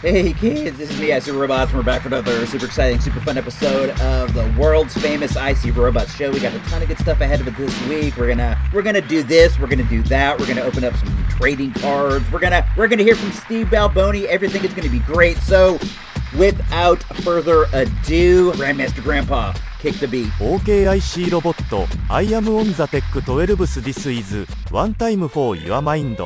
Hey kids, this is me, IC Robots, and we're back for another super exciting, super fun episode of the world's famous Icy Robots show. We got a ton of good stuff ahead of us this week. We're gonna we're gonna do this, we're gonna do that, we're gonna open up some trading cards, we're gonna we're gonna hear from Steve Balboni. Everything is gonna be great. So without further ado, Grandmaster Grandpa, kick the beat. OKIC Robot, I am on the tech 12th. This is one time for your mind.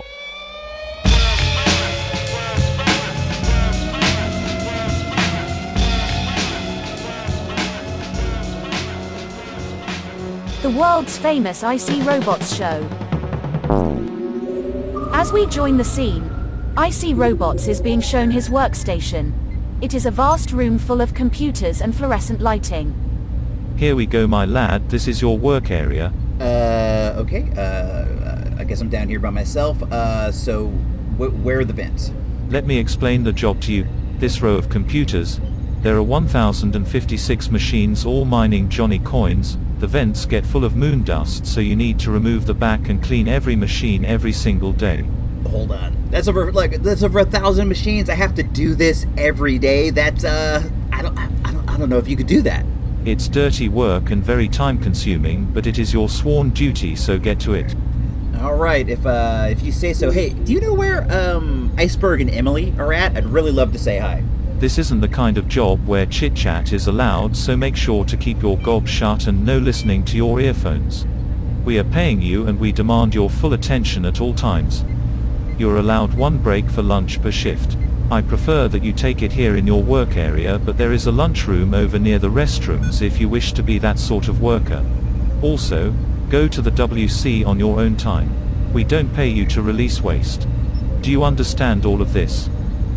The world's famous IC Robots show. As we join the scene, IC Robots is being shown his workstation. It is a vast room full of computers and fluorescent lighting. Here we go, my lad. This is your work area. Uh, okay. Uh, I guess I'm down here by myself. Uh, so wh- where are the vents? Let me explain the job to you. This row of computers. There are 1056 machines all mining Johnny coins. The vents get full of moon dust, so you need to remove the back and clean every machine every single day. Hold on. That's over like that's over a thousand machines. I have to do this every day. That's uh, I don't, I don't, I don't know if you could do that. It's dirty work and very time consuming, but it is your sworn duty, so get to it. All right, if uh, if you say so. Hey, do you know where um Iceberg and Emily are at? I'd really love to say hi. This isn't the kind of job where chit chat is allowed, so make sure to keep your gob shut and no listening to your earphones. We are paying you and we demand your full attention at all times. You're allowed one break for lunch per shift. I prefer that you take it here in your work area, but there is a lunchroom over near the restrooms if you wish to be that sort of worker. Also, go to the WC on your own time. We don't pay you to release waste. Do you understand all of this?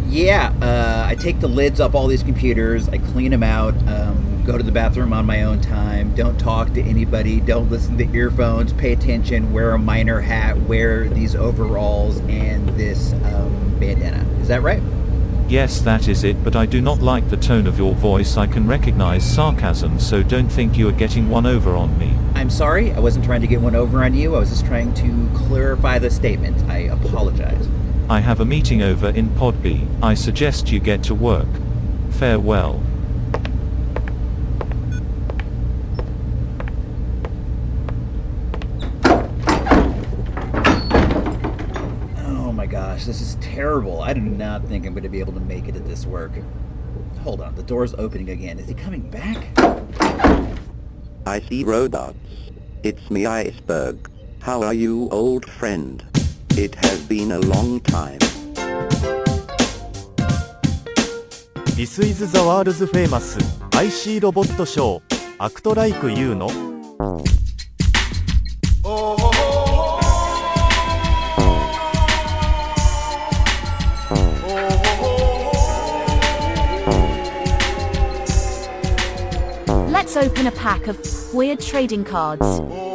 Yeah, uh, I take the lids off all these computers, I clean them out, um, go to the bathroom on my own time, don't talk to anybody, don't listen to earphones, pay attention, wear a miner hat, wear these overalls, and this um, bandana. Is that right? Yes, that is it, but I do not like the tone of your voice. I can recognize sarcasm, so don't think you are getting one over on me. I'm sorry, I wasn't trying to get one over on you, I was just trying to clarify the statement. I apologize. I have a meeting over in Pod B. I suggest you get to work. Farewell. Oh my gosh, this is terrible. I do not think I'm going to be able to make it at this work. Hold on, the door's opening again. Is he coming back? I see robots. It's me Iceberg. How are you old friend? It has been a long time. This is the world's famous IC ロボットショー Act Like You の Let's open a pack of weird trading cards.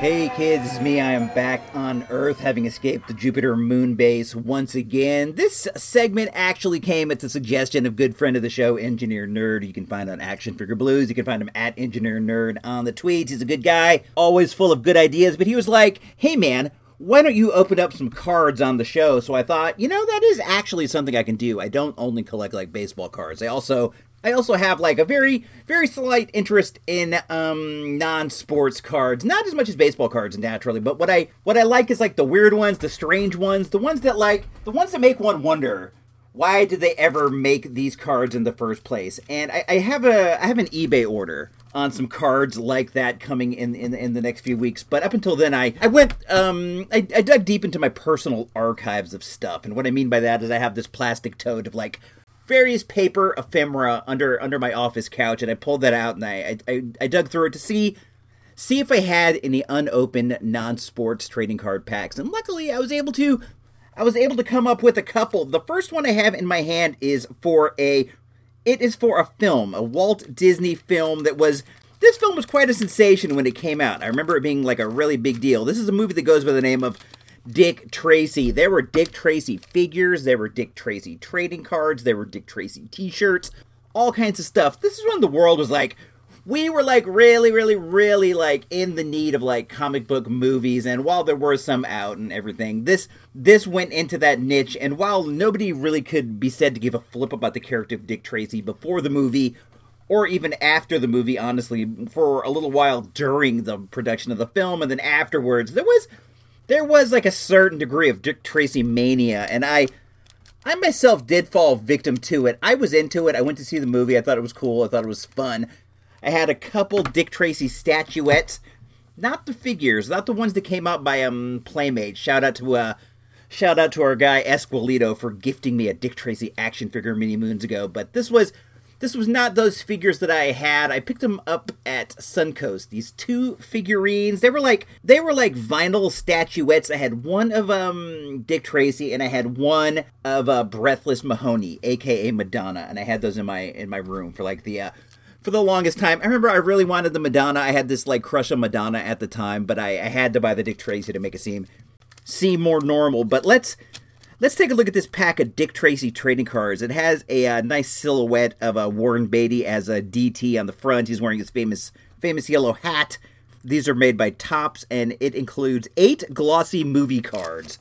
Hey kids, it's me. I am back on Earth, having escaped the Jupiter moon base once again. This segment actually came at the suggestion of good friend of the show, Engineer Nerd. You can find on Action Figure Blues. You can find him at Engineer Nerd on the tweets. He's a good guy, always full of good ideas. But he was like, "Hey man, why don't you open up some cards on the show?" So I thought, you know, that is actually something I can do. I don't only collect like baseball cards. I also I also have like a very, very slight interest in um, non-sports cards. Not as much as baseball cards, naturally, but what I what I like is like the weird ones, the strange ones, the ones that like the ones that make one wonder why did they ever make these cards in the first place. And I, I have a I have an eBay order on some cards like that coming in in, in the next few weeks. But up until then, I I went um I, I dug deep into my personal archives of stuff, and what I mean by that is I have this plastic tote of like various paper ephemera under under my office couch, and I pulled that out and I I, I dug through it to see see if I had any unopened non-sports trading card packs, and luckily I was able to. I was able to come up with a couple. The first one I have in my hand is for a. It is for a film, a Walt Disney film that was. This film was quite a sensation when it came out. I remember it being like a really big deal. This is a movie that goes by the name of Dick Tracy. There were Dick Tracy figures, there were Dick Tracy trading cards, there were Dick Tracy t shirts, all kinds of stuff. This is when the world was like we were like really, really, really like in the need of like comic book movies, and while there were some out and everything, this this went into that niche. And while nobody really could be said to give a flip about the character of Dick Tracy before the movie, or even after the movie, honestly, for a little while during the production of the film, and then afterwards, there was there was like a certain degree of Dick Tracy mania, and I I myself did fall victim to it. I was into it. I went to see the movie. I thought it was cool. I thought it was fun. I had a couple Dick Tracy statuettes, not the figures, not the ones that came out by um Playmate. Shout out to uh shout out to our guy Esquilito for gifting me a Dick Tracy action figure many moons ago. But this was this was not those figures that I had. I picked them up at Suncoast. These two figurines. They were like they were like vinyl statuettes. I had one of um Dick Tracy and I had one of uh Breathless Mahoney, aka Madonna, and I had those in my in my room for like the uh for the longest time. I remember I really wanted the Madonna. I had this like crush on Madonna at the time, but I, I had to buy the Dick Tracy to make it seem seem more normal. But let's let's take a look at this pack of Dick Tracy trading cards. It has a uh, nice silhouette of uh, Warren Beatty as a DT on the front. He's wearing his famous famous yellow hat. These are made by Topps, and it includes eight glossy movie cards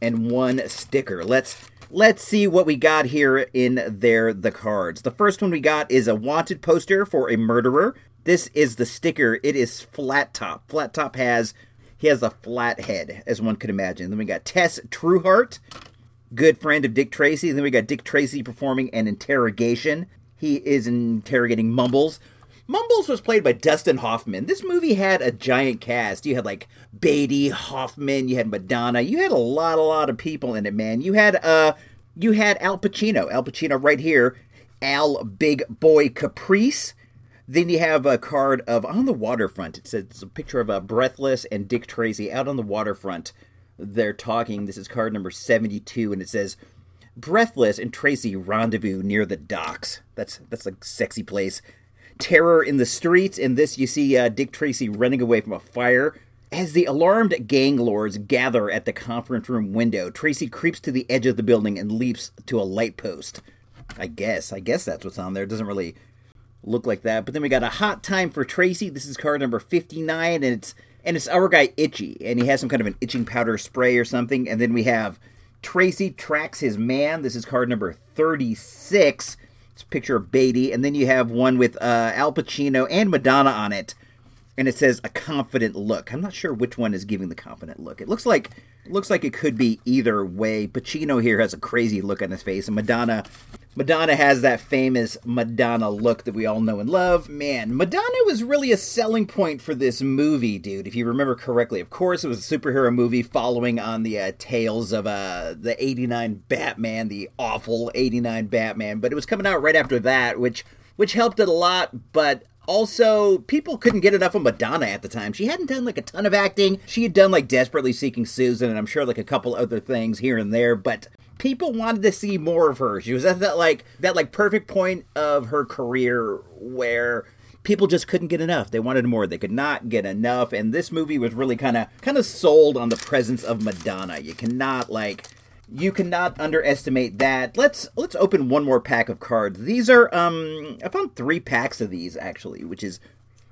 and one sticker. Let's let's see what we got here in there the cards. The first one we got is a wanted poster for a murderer. This is the sticker. It is flat top. Flat top has he has a flat head, as one could imagine. Then we got Tess Trueheart, good friend of Dick Tracy. Then we got Dick Tracy performing an interrogation. He is interrogating Mumbles. Mumbles was played by Dustin Hoffman. This movie had a giant cast. You had like Beatty, Hoffman, you had Madonna, you had a lot, a lot of people in it, man. You had uh you had Al Pacino. Al Pacino right here. Al Big Boy Caprice. Then you have a card of on the waterfront. It says it's a picture of a uh, Breathless and Dick Tracy out on the waterfront. They're talking. This is card number 72, and it says Breathless and Tracy rendezvous near the docks. That's that's a sexy place terror in the streets. In this, you see uh, Dick Tracy running away from a fire. As the alarmed gang lords gather at the conference room window, Tracy creeps to the edge of the building and leaps to a light post. I guess. I guess that's what's on there. It doesn't really look like that. But then we got a hot time for Tracy. This is card number 59, and it's and it's our guy Itchy, and he has some kind of an itching powder spray or something. And then we have Tracy tracks his man. This is card number 36. It's a picture of Beatty, and then you have one with uh, Al Pacino and Madonna on it, and it says a confident look. I'm not sure which one is giving the confident look. It looks like looks like it could be either way. Pacino here has a crazy look on his face, and Madonna Madonna has that famous Madonna look that we all know and love. Man, Madonna was really a selling point for this movie, dude, if you remember correctly. Of course, it was a superhero movie following on the uh, tales of uh, the 89 Batman, the awful 89 Batman, but it was coming out right after that, which which helped it a lot, but also, people couldn't get enough of Madonna at the time. She hadn't done like a ton of acting. She had done like Desperately Seeking Susan and I'm sure like a couple other things here and there, but people wanted to see more of her. She was at that like that like perfect point of her career where people just couldn't get enough. They wanted more. They could not get enough. And this movie was really kind of kind of sold on the presence of Madonna. You cannot like you cannot underestimate that. Let's let's open one more pack of cards. These are um I found 3 packs of these actually, which is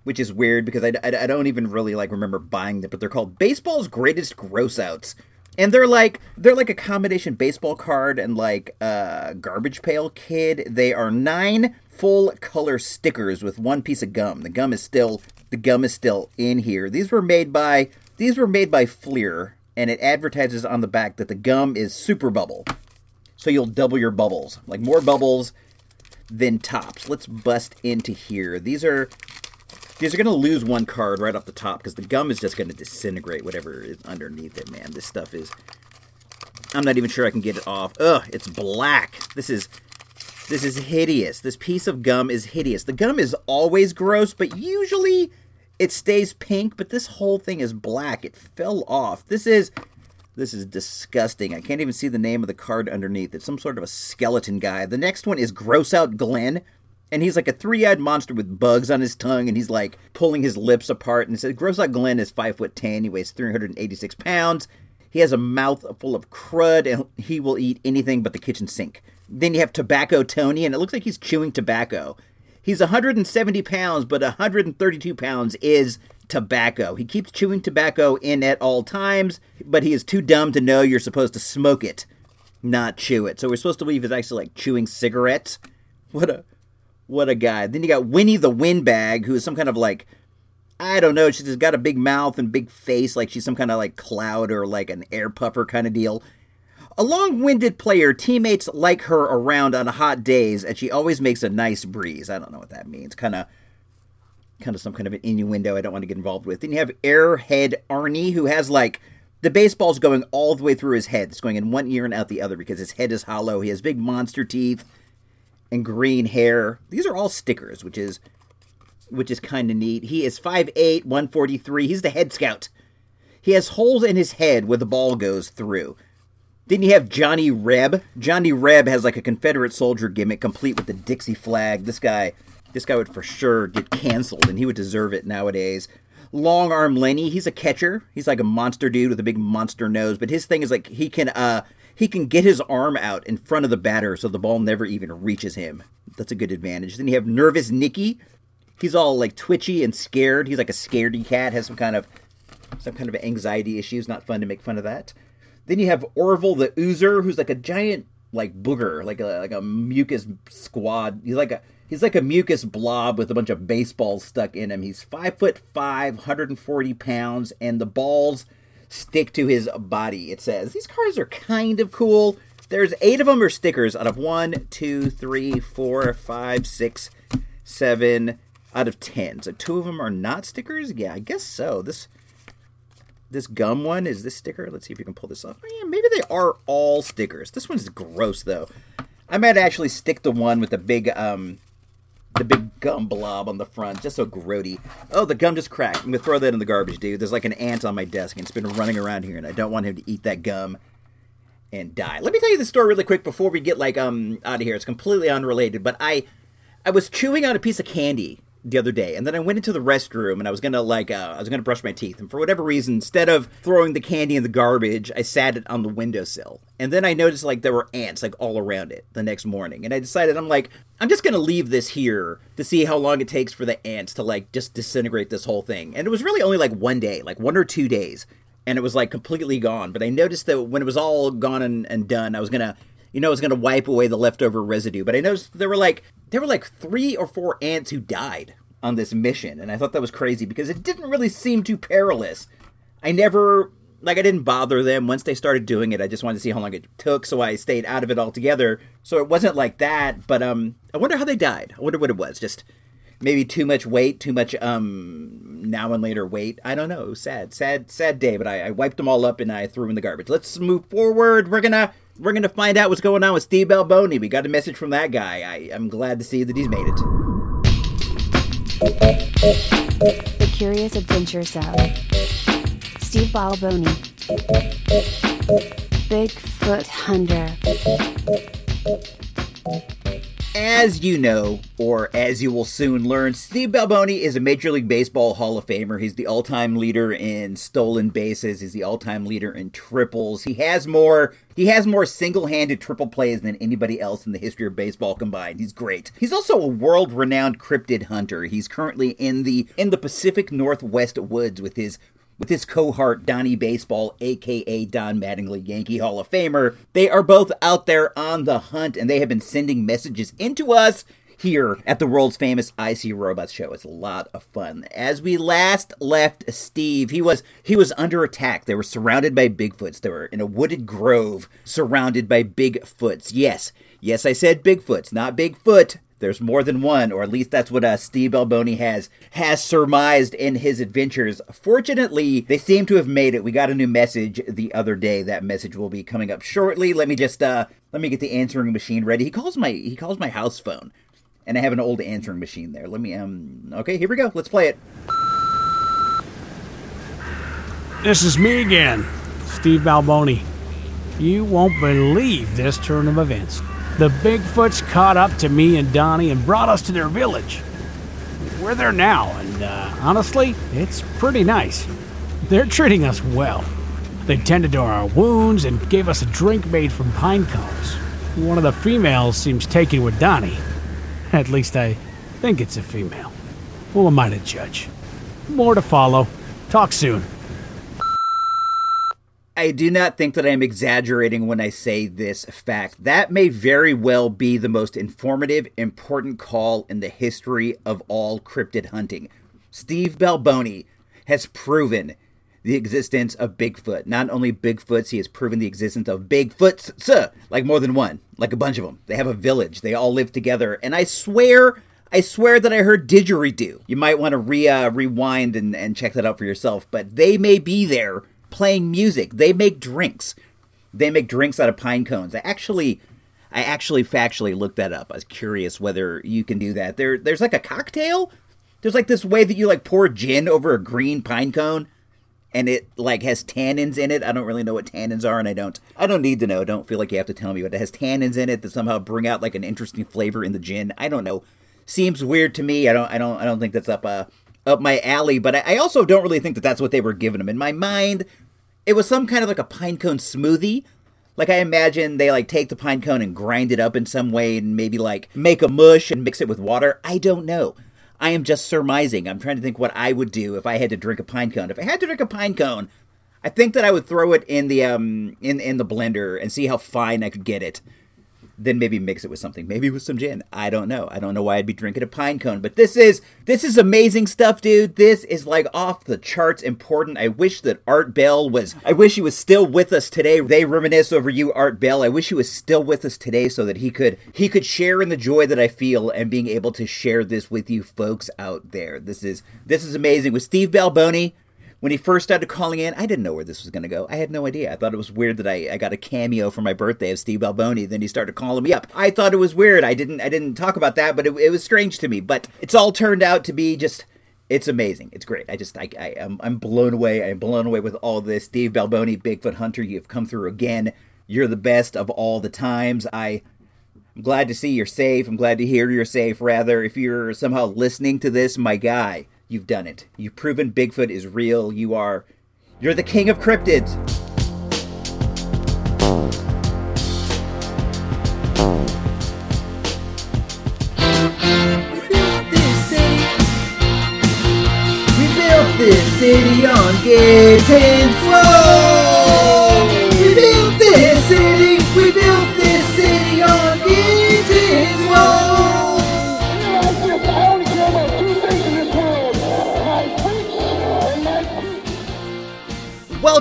which is weird because I, I, I don't even really like remember buying them, but they're called baseball's greatest gross outs and they're like they're like a combination baseball card and like a garbage pail kid. They are nine full color stickers with one piece of gum. The gum is still the gum is still in here. These were made by these were made by Fleer, and it advertises on the back that the gum is super bubble, so you'll double your bubbles, like more bubbles than Topps. Let's bust into here. These are these are to lose one card right off the top because the gum is just to disintegrate whatever is underneath it, man. This stuff is. I'm not even sure I can get it off. Ugh, it's black. This is. This is hideous. This piece of gum is hideous. The gum is always gross, but usually it stays pink, but this whole thing is black. It fell off. This is. This is disgusting. I can't even see the name of the card underneath. It's some sort of a skeleton guy. The next one is Gross Out Glenn and he's like a three-eyed monster with bugs on his tongue, and he's like pulling his lips apart. And it says, "Gross out Glenn is five foot ten. He weighs 386 pounds. He has a mouth full of crud, and he will eat anything but the kitchen sink." Then you have Tobacco Tony, and it looks like he's chewing tobacco. He's 170 pounds, but 132 pounds is tobacco. He keeps chewing tobacco in at all times, but he is too dumb to know you're supposed to smoke it, not chew it. So we're supposed to believe he's actually like chewing cigarettes. What a what a guy. Then you got Winnie the Windbag, who is some kind of like I don't know, she's got a big mouth and big face, like she's some kind of like cloud or like an air puffer kind of deal. A long winded player, teammates like her around on hot days, and she always makes a nice breeze. I don't know what that means. Kind of kind of some kind of an innuendo I don't want to get involved with. Then you have Airhead Arnie, who has like the baseball's going all the way through his head. It's going in one ear and out the other because his head is hollow. He has big monster teeth and green hair. These are all stickers, which is which is kind of neat. He is 5'8", 143. He's the head scout. He has holes in his head where the ball goes through. Then you have Johnny Reb. Johnny Reb has like a Confederate soldier gimmick, complete with the Dixie flag. This guy, this guy would for sure get canceled, and he would deserve it nowadays. Long arm Lenny, he's a catcher. He's like a monster dude with a big monster nose, but his thing is like he can uh he can get his arm out in front of the batter so the ball never even reaches him. That's a good advantage. Then you have nervous Nicky. He's all like twitchy and scared. He's like a scaredy cat. Has some kind of some kind of anxiety issues. Not fun to make fun of that. Then you have Orville the Oozer, who's like a giant like booger, like a like a mucus squad. He's like a he's like a mucus blob with a bunch of baseballs stuck in him. He's five foot five, 140 pounds, and the balls stick to his body. It says these cards are kind of cool. There's eight of them are stickers out of one, two, three, four, five, six, seven out of ten. So two of them are not stickers. Yeah, I guess so. This this gum one is this sticker. Let's see if you can pull this off. Oh, yeah, maybe they are all stickers. This one's gross though. I might actually stick the one with the big um the big gum blob on the front, just so grody. Oh, the gum just cracked. I'm gonna throw that in the garbage, dude. There's like an ant on my desk and it's been running around here, and I don't want him to eat that gum and die. Let me tell you the story really quick before we get like um out of here. It's completely unrelated, but I I was chewing on a piece of candy the other day, and then I went into the restroom and I was gonna like uh, I was gonna brush my teeth, and for whatever reason, instead of throwing the candy in the garbage, I sat it on the windowsill, and then I noticed like there were ants like all around it the next morning, and I decided I'm like I'm just gonna leave this here to see how long it takes for the ants to like just disintegrate this whole thing, and it was really only like one day, like one or two days, and it was like completely gone. But I noticed that when it was all gone and, and done, I was gonna you know, I was going to wipe away the leftover residue. But I noticed there were like there were like three or four ants who died on this mission, and I thought that was crazy because it didn't really seem too perilous. I never like I didn't bother them once they started doing it. I just wanted to see how long it took, so I stayed out of it altogether. So it wasn't like that. But um, I wonder how they died. I wonder what it was. Just maybe too much weight, too much um now and later weight. I don't know. Sad, sad, sad day. But I, I wiped them all up and I threw them in the garbage. Let's move forward. We're gonna we're gonna find out what's going on with Steve Balboni. We got a message from that guy. I, I'm glad to see that he's made it. The Curious Adventures of Steve Balboni, Bigfoot Hunter. As you know, or as you will soon learn, Steve Balboni is a Major League Baseball Hall of Famer. He's the all time leader in stolen bases. He's the all time leader in triples. He has more he has more single handed triple plays than anybody else in the history of baseball combined. He's great. He's also a world renowned cryptid hunter. He's currently in the in the Pacific Northwest woods with his with his cohort Donnie Baseball, aka Don Mattingly, Yankee Hall of Famer. They are both out there on the hunt and they have been sending messages into us here at the world's famous IC Robots show. It's a lot of fun. As we last left Steve, he was he was under attack. They were surrounded by Bigfoots. They were in a wooded grove surrounded by Bigfoots. Yes, yes, I said Bigfoots, not Bigfoot. There's more than one, or at least that's what uh, Steve Balboni has has surmised in his adventures. Fortunately, they seem to have made it. We got a new message the other day. That message will be coming up shortly. Let me just uh let me get the answering machine ready. He calls my he calls my house phone, and I have an old answering machine there. Let me um okay here we go. Let's play it. This is me again, Steve Balboni. You won't believe this turn of events. The Bigfoots caught up to me and Donnie and brought us to their village. We're there now, and uh, honestly, it's pretty nice. They're treating us well. They tended to our wounds and gave us a drink made from pine cones. One of the females seems taken with Donnie. At least I think it's a female. Who am I to judge? More to follow. Talk soon. I do not think that I am exaggerating when I say this fact. That may very well be the most informative, important call in the history of all cryptid hunting. Steve Balboni has proven the existence of Bigfoot. Not only Bigfoots, he has proven the existence of Bigfoots, like more than one, like a bunch of them. They have a village, they all live together, and I swear. I swear that I heard didgeridoo. You might want to re uh, rewind and, and check that out for yourself, but they may be there playing music. They make drinks. They make drinks out of pine cones. I actually I actually factually looked that up. I was curious whether you can do that. There there's like a cocktail. There's like this way that you like pour gin over a green pine cone and it like has tannins in it. I don't really know what tannins are and I don't I don't need to know. Don't feel like you have to tell me, but it has tannins in it that somehow bring out like an interesting flavor in the gin. I don't know. Seems weird to me. I don't I don't I don't think that's up uh up my alley, but I also don't really think that that's what they were giving him. In my mind, it was some kind of like a pine cone smoothie. Like I imagine they like take the pine cone and grind it up in some way and maybe like make a mush and mix it with water. I don't know. I am just surmising. I'm trying to think what I would do if I had to drink a pine cone. If I had to drink a pine cone, I think that I would throw it in the um in in the blender and see how fine I could get it then maybe mix it with something, maybe with some gin. I don't know. I don't know why I'd be drinking a pine cone, but this is this is amazing stuff, dude. This is like off the charts important. I wish that Art Bell was I wish he was still with us today. They reminisce over you, Art Bell. I wish he was still with us today so that he could he could share in the joy that I feel and being able to share this with you folks out there. This is this is amazing with Steve Balboni when he first started calling in, I didn't know where this was going to go. I had no idea. I thought it was weird that I, I got a cameo for my birthday of Steve Balboni. Then he started calling me up. I thought it was weird. I didn't I didn't talk about that, but it, it was strange to me. But it's all turned out to be just it's amazing. It's great. I just I, I am I'm blown away. I'm blown away with all this. Steve Balboni, Bigfoot Hunter, you've come through again. You're the best of all the times. I I'm glad to see you're safe. I'm glad to hear you're safe. Rather, if you're somehow listening to this, my guy, You've done it. You've proven Bigfoot is real. You are. You're the king of cryptids. We built this city on Gittins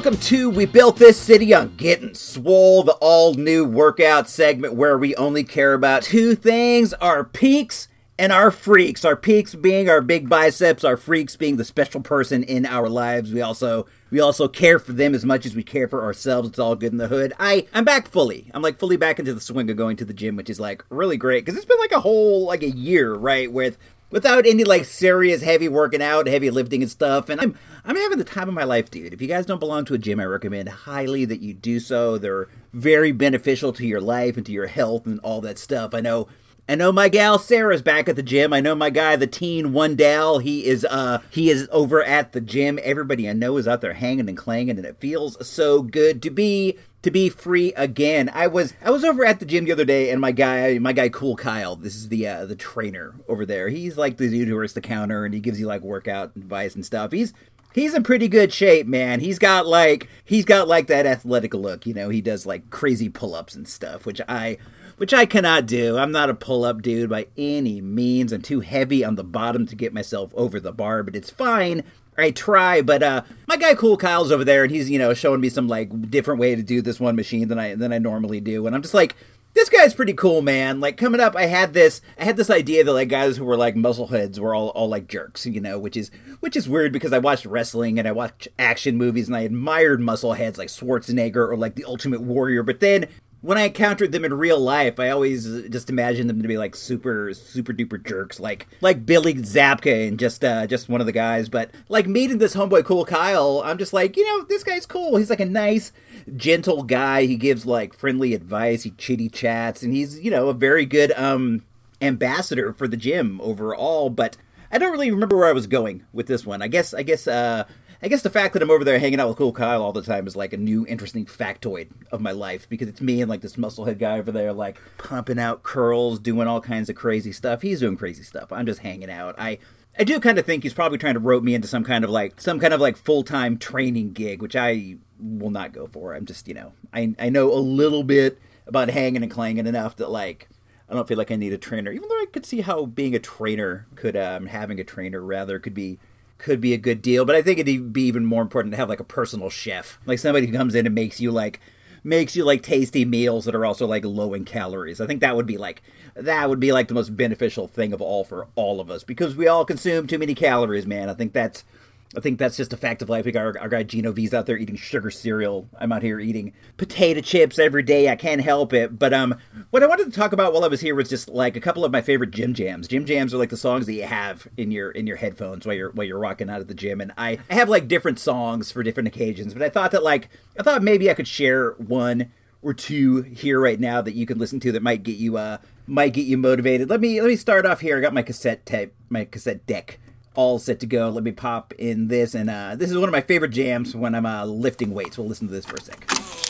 Welcome to We Built This City on Getting Swole, the all new workout segment where we only care about two things our peaks and our freaks. Our peaks being our big biceps, our freaks being the special person in our lives. We also we also care for them as much as we care for ourselves. It's all good in the hood. I I'm back fully. I'm like fully back into the swing of going to the gym, which is like really great because it's been like a whole like a year, right, with without any like serious heavy working out, heavy lifting and stuff. And I'm I'm having the time of my life, dude. If you guys don't belong to a gym, I recommend highly that you do so. They're very beneficial to your life and to your health and all that stuff. I know I know my gal Sarah's back at the gym. I know my guy, the teen one Dal, he is uh he is over at the gym. Everybody I know is out there hanging and clanging, and it feels so good to be to be free again. I was I was over at the gym the other day, and my guy my guy Cool Kyle, this is the uh, the trainer over there. He's like the dude who works the counter, and he gives you like workout advice and stuff. He's He's in pretty good shape, man. He's got like he's got like that athletic look, you know. He does like crazy pull-ups and stuff, which I which I cannot do. I'm not a pull up dude by any means. I'm too heavy on the bottom to get myself over the bar, but it's fine. I try, but uh, my guy Cool Kyle's over there, and he's you know showing me some like different way to do this one machine than I than I normally do, and I'm just like, this guy's pretty cool, man. Like coming up, I had this, I had this idea that like guys who were like muscleheads were all all like jerks, you know, which is which is weird because I watched wrestling and I watched action movies and I admired muscleheads like Schwarzenegger or like the Ultimate Warrior, but then when I encountered them in real life, I always just imagined them to be like super, super duper jerks, like like Billy Zabka and just uh, just one of the guys. But like meeting this homeboy, cool Kyle, I'm just like, you know, this guy's cool. He's like a nice, gentle guy. He gives like friendly advice. He chitty chats, and he's you know a very good um ambassador for the gym overall. But I don't really remember where I was going with this one. I guess I guess uh I guess the fact that I'm over there hanging out with Cool Kyle all the time is like a new interesting factoid of my life because it's me and like this musclehead guy over there like pumping out curls, doing all kinds of crazy stuff. He's doing crazy stuff. I'm just hanging out. I I do kind of think he's probably trying to rope me into some kind of like some kind of like full time training gig, which I will not go for. I'm just you know I I know a little bit about hanging and clanging enough that like I don't feel like I need a trainer, even though I could see how being a trainer could um, having a trainer rather could be could be a good deal. But I think it'd be even more important to have like a personal chef, like somebody who comes in and makes you like makes you like tasty meals that are also like low in calories. I think that would be like that would be like the most beneficial thing of all for all of us because we all consume too many calories, man. I think that's I think that's just a fact of life. Like our, our guy Gino V's out there eating sugar cereal. I'm out here eating potato chips every day. I can't help it. But um, what I wanted to talk about while I was here was just like a couple of my favorite gym jams. Gym jams are like the songs that you have in your in your headphones while you're while you're rocking out at the gym. And I, I have like different songs for different occasions. But I thought that like I thought maybe I could share one or two here right now that you can listen to that might get you uh might get you motivated. Let me let me start off here. I got my cassette tape, my cassette deck all set to go. Let me pop in this, and uh, this is one of my favorite jams when I'm uh, lifting weights. We'll listen to this for a sec.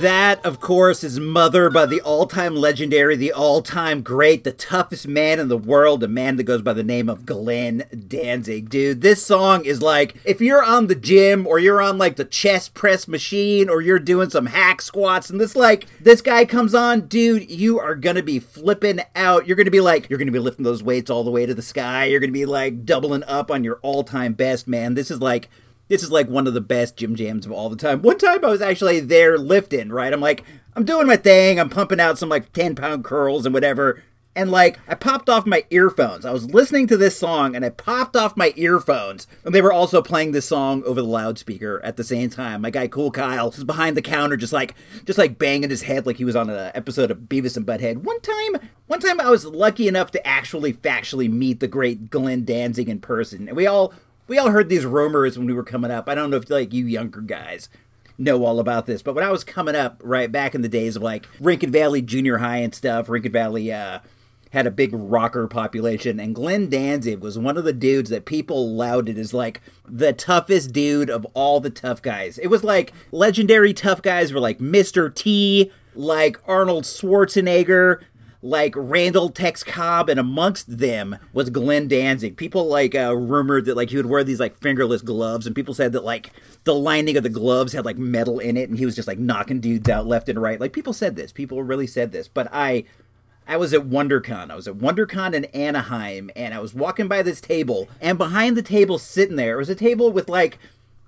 That, of course, is Mother by the all time legendary, the all time great, the toughest man in the world, a man that goes by the name of Glenn Danzig. Dude, this song is like if you're on the gym or you're on like the chest press machine or you're doing some hack squats and this like this guy comes on, dude, you are gonna be flipping out. You're gonna be like, you're gonna be lifting those weights all the way to the sky. You're gonna be like doubling up on your all time best, man. This is like this is like one of the best gym jams of all the time. One time I was actually there lifting, right? I'm like, I'm doing my thing, I'm pumping out some like 10 pound curls and whatever. And like, I popped off my earphones. I was listening to this song and I popped off my earphones. And they were also playing this song over the loudspeaker at the same time. My guy Cool Kyle was behind the counter just like just like banging his head like he was on an episode of Beavis and Butthead. One time one time I was lucky enough to actually factually meet the great Glenn Danzig in person. And we all we all heard these rumors when we were coming up. I don't know if like you younger guys know all about this, but when I was coming up, right back in the days of like Rincon Valley Junior High and stuff, Rincon Valley uh, had a big rocker population, and Glenn Danzig was one of the dudes that people lauded as like the toughest dude of all the tough guys. It was like legendary tough guys were like Mr. T, like Arnold Schwarzenegger, like Randall Tex Cobb, and amongst them was Glenn Danzig. People like uh, rumored that like he would wear these like fingerless gloves, and people said that like the lining of the gloves had like metal in it, and he was just like knocking dudes out left and right. Like people said this, people really said this, but I. I was at WonderCon. I was at WonderCon in Anaheim, and I was walking by this table, and behind the table, sitting there, was a table with like,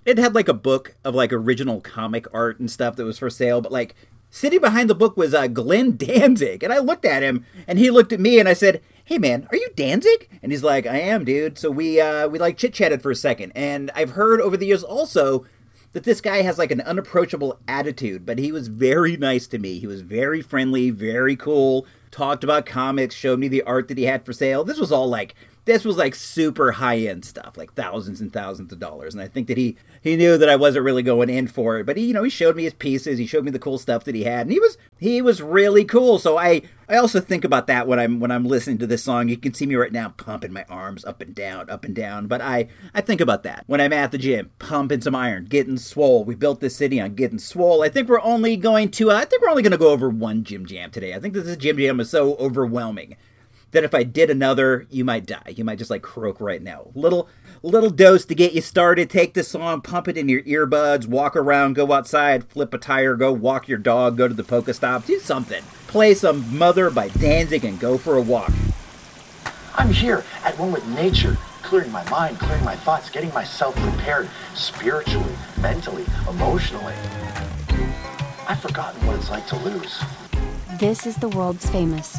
it had like a book of like original comic art and stuff that was for sale, but like Sitting behind the book was uh, Glenn Danzig, and I looked at him, and he looked at me, and I said, "Hey, man, are you Danzig?" And he's like, "I am, dude." So we uh, we like chit chatted for a second, and I've heard over the years also that this guy has like an unapproachable attitude, but he was very nice to me. He was very friendly, very cool. Talked about comics, showed me the art that he had for sale. This was all like this was like super high end stuff, like thousands and thousands of dollars. And I think that he he knew that I wasn't really going in for it, but he you know he showed me his pieces, he showed me the cool stuff that he had, and he was he was really cool. So I I also think about that when I'm when I'm listening to this song. You can see me right now pumping my arms up and down, up and down. But I I think about that when I'm at the gym, pumping some iron, getting swole. We built this city on getting swole. I think we're only going to uh, I think we're only going to go over one gym jam today. I think this gym jam is so overwhelming that if I did another, you might die. You might just like croak right now. Little little dose to get you started. Take the song, pump it in your earbuds, walk around, go outside, flip a tire, go walk your dog, go to the PokéStop, do something. Play some Mother by Danzig and go for a walk. I'm here at one with nature, clearing my mind, clearing my thoughts, getting myself prepared spiritually, mentally, emotionally. I've forgotten what it's like to lose. This is the world's famous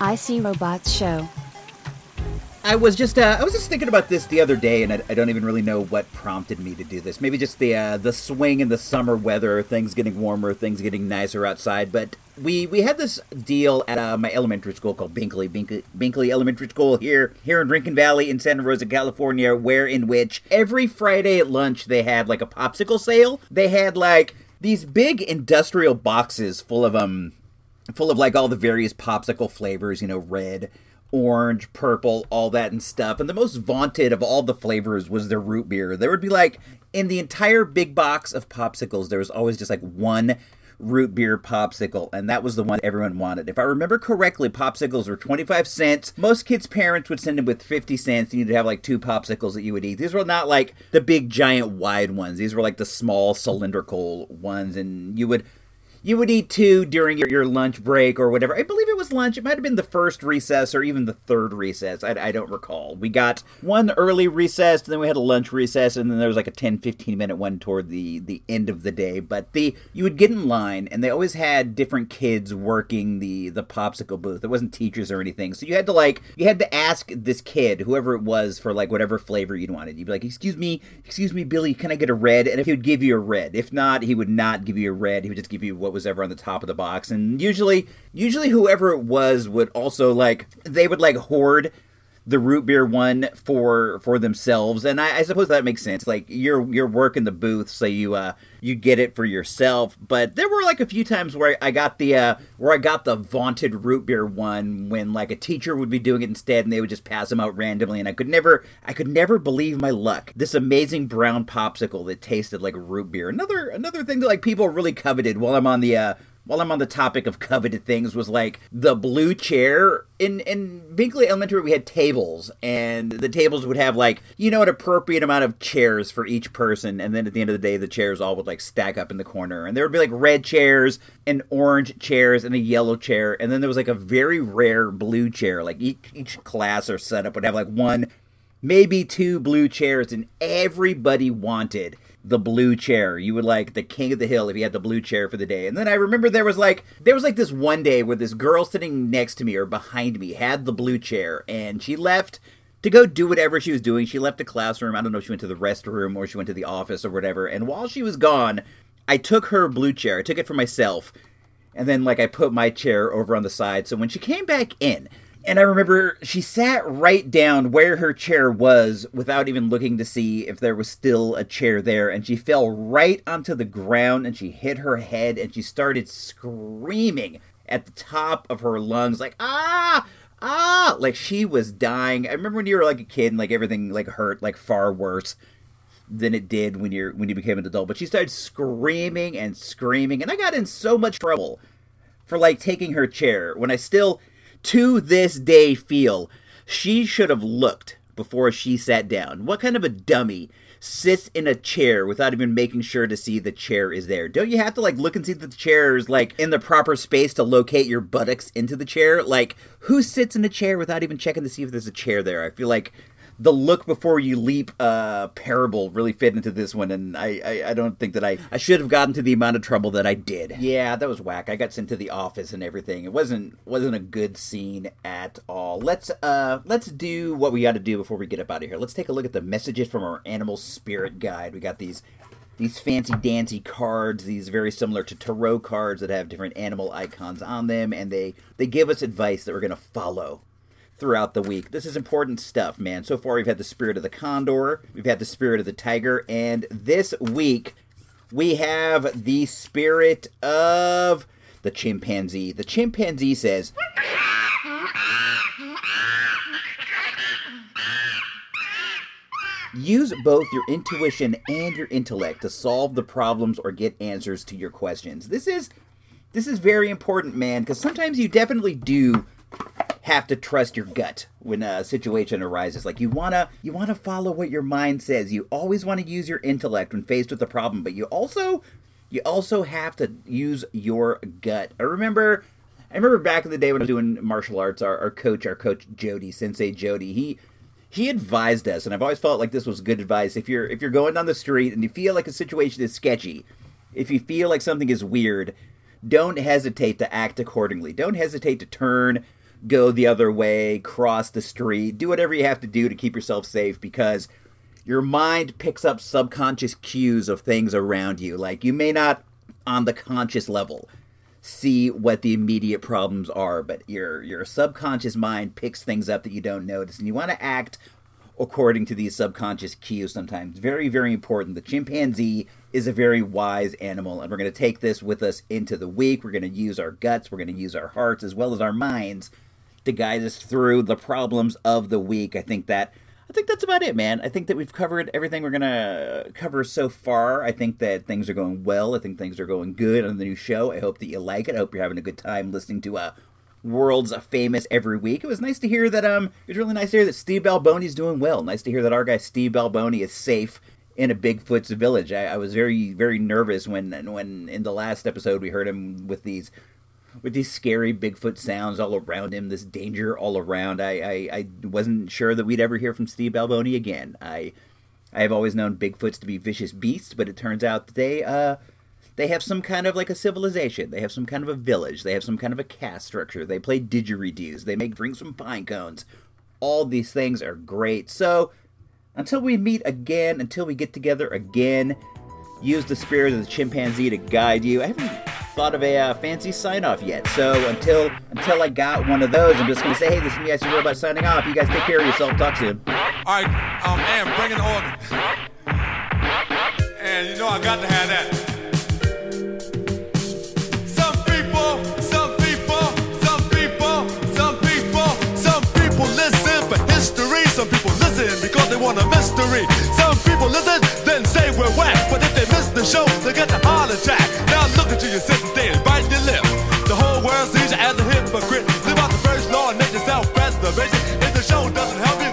I See Robots show. I was just uh, I was just thinking about this the other day, and I, I, don't even really know what prompted me to do this. Maybe just the uh, the swing in the summer weather, things getting warmer, things getting nicer outside. But we we had this deal at uh, my elementary school called Binkley, Binkley Binkley Elementary School here here in Rincon Valley in Santa Rosa, California, where in which every Friday at lunch they had like a popsicle sale. They had like these big industrial boxes full of um full of like all the various popsicle flavors, you know, red orange, purple, all that and stuff. And the most vaunted of all the flavors was their root beer. There would be like in the entire big box of popsicles, there was always just like one root beer popsicle, and that was the one everyone wanted. If I remember correctly, popsicles were 25 cents. Most kids' parents would send them with 50 cents, and you'd have like two popsicles that you would eat. These were not like the big, giant, wide ones. These were like the small, cylindrical ones, and you would you would eat two during your, your lunch break or whatever. I believe it was lunch. It might have been the first recess or even the third recess. I, I don't recall. We got one early recess, then we had a lunch recess, and then there was like a 10, 15 minute one toward the, the end of the day. But the you would get in line, and they always had different kids working the, the popsicle booth. It wasn't teachers or anything. So you had to like, you had to ask this kid, whoever it was, for like whatever flavor you'd wanted. You'd be like, excuse me, excuse me, Billy, can I get a red? And if he would give you a red. If not, he would not give you a red. He would just give you what what was ever on the top of the box. And usually, usually whoever it was would also like they would like hoard the root beer one for for themselves. And I, I, suppose that makes sense. Like you're you're working the booth so you uh you get it for yourself. But there were like a few times where i got the uh where i got the vaunted root beer one when like a teacher would be doing it instead and they would just pass them out randomly. And i could never i could never believe my luck. This amazing brown popsicle that tasted like root beer. Another another thing that like people really coveted while i'm on the uh while I'm on the topic of coveted things, was like the blue chair. In in Binkley Elementary, we had tables, and the tables would have like you know an appropriate amount of chairs for each person, and then at the end of the day, the chairs all would like stack up in the corner, and there would be like red chairs and orange chairs and a yellow chair, and then there was like a very rare blue chair. Like each each class or setup would have like one, maybe two blue chairs, and everybody wanted the blue chair. You would like the king of the hill if you had the blue chair for the day. And then I remember there was like there was like this one day where this girl sitting next to me or behind me had the blue chair and she left to go do whatever she was doing. She left the classroom. I don't know if she went to the restroom or she went to the office or whatever. And while she was gone, I took her blue chair. I took it for myself. And then like I put my chair over on the side. So when she came back in, and I remember she sat right down where her chair was without even looking to see if there was still a chair there. And she fell right onto the ground and she hit her head and she started screaming at the top of her lungs, like, ah, ah, like she was dying. I remember when you were like a kid and like everything like hurt like far worse than it did when you're when you became an adult. But she started screaming and screaming, and I got in so much trouble for like taking her chair when I still to this day feel she should have looked before she sat down. What kind of a dummy sits in a chair without even making sure to see the chair is there? Don't you have to like look and see that the chair is like in the proper space to locate your buttocks into the chair? Like who sits in a chair without even checking to see if there's a chair there? I feel like the look before you leap uh, parable really fit into this one, and I, I, I, don't think that I, I should have gotten to the amount of trouble that I did. Yeah, that was whack. I got sent to the office and everything. It wasn't wasn't a good scene at all. Let's uh let's do what we got to do before we get up out of here. Let's take a look at the messages from our animal spirit guide. We got these these fancy dancy cards, these very similar to tarot cards that have different animal icons on them, and they they give us advice that we're gonna follow throughout the week. This is important stuff, man. So far, we've had the spirit of the condor, we've had the spirit of the tiger, and this week we have the spirit of the chimpanzee. The chimpanzee says, Use both your intuition and your intellect to solve the problems or get answers to your questions. This is this is very important, man, because sometimes you definitely do have to trust your gut when a situation arises. Like you wanna you wanna follow what your mind says. You always want to use your intellect when faced with a problem, but you also you also have to use your gut. I remember I remember back in the day when I was doing martial arts, our, our coach, our coach Jody, Sensei Jody, he he advised us, and I've always felt like this was good advice. If you're if you're going down the street and you feel like a situation is sketchy, if you feel like something is weird, don't hesitate to act accordingly. Don't hesitate to turn go the other way, cross the street, do whatever you have to do to keep yourself safe because your mind picks up subconscious cues of things around you. Like you may not on the conscious level see what the immediate problems are, but your your subconscious mind picks things up that you don't notice and you want to act according to these subconscious cues sometimes. Very, very important. The chimpanzee is a very wise animal, and we're going to take this with us into the week. We're going to use our guts, we're going to use our hearts, as well as our minds to guide us through the problems of the week. I think that. I think that's about it, man. I think that we've covered everything we're gonna cover so far. I think that things are going well. I think things are going good on the new show. I hope that you like it. I hope you're having a good time listening to uh, world's famous every week. It was nice to hear that um it was really nice to hear that Steve Balboni's doing well. Nice to hear that our guy Steve Balboni is safe in a Bigfoot's village. I, I was very very nervous when when in the last episode we heard him with these with these scary Bigfoot sounds all around him, this danger all around. I, I, I wasn't sure that we'd ever hear from Steve Balboni again. I I have always known Bigfoots to be vicious beasts, but it turns out they uh they have some kind of like a civilization. They have some kind of a village. They have some kind of a caste structure. They play didgeridoos. They make drinks from pine cones. All these things are great. So until we meet again, until we get together again, use the spirit of the chimpanzee to guide you. I haven't thought of a uh, fancy sign off yet. So until until I got one of those, I'm just gonna say, hey, this is me, I see Robot signing off. You guys take care of yourself. Talk soon. All right, um, and bring in the organ. And you know I got to have that. Some people listen because they want a mystery. Some people listen, then say we're whack. But if they miss the show, they get the heart attack. Now look at you, you're sitting there and biting your lip. The whole world sees you as a hypocrite. Live out the first law of nature, self-preservation. If the show doesn't help you,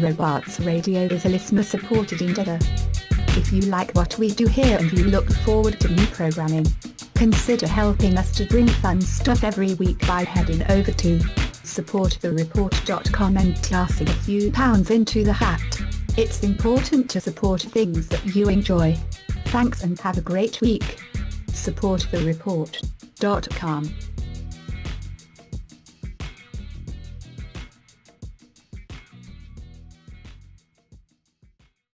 Robots Radio is a listener-supported endeavor. If you like what we do here and you look forward to new programming, consider helping us to bring fun stuff every week by heading over to supportthereport.com and tossing a few pounds into the hat. It's important to support things that you enjoy. Thanks and have a great week. supportthereport.com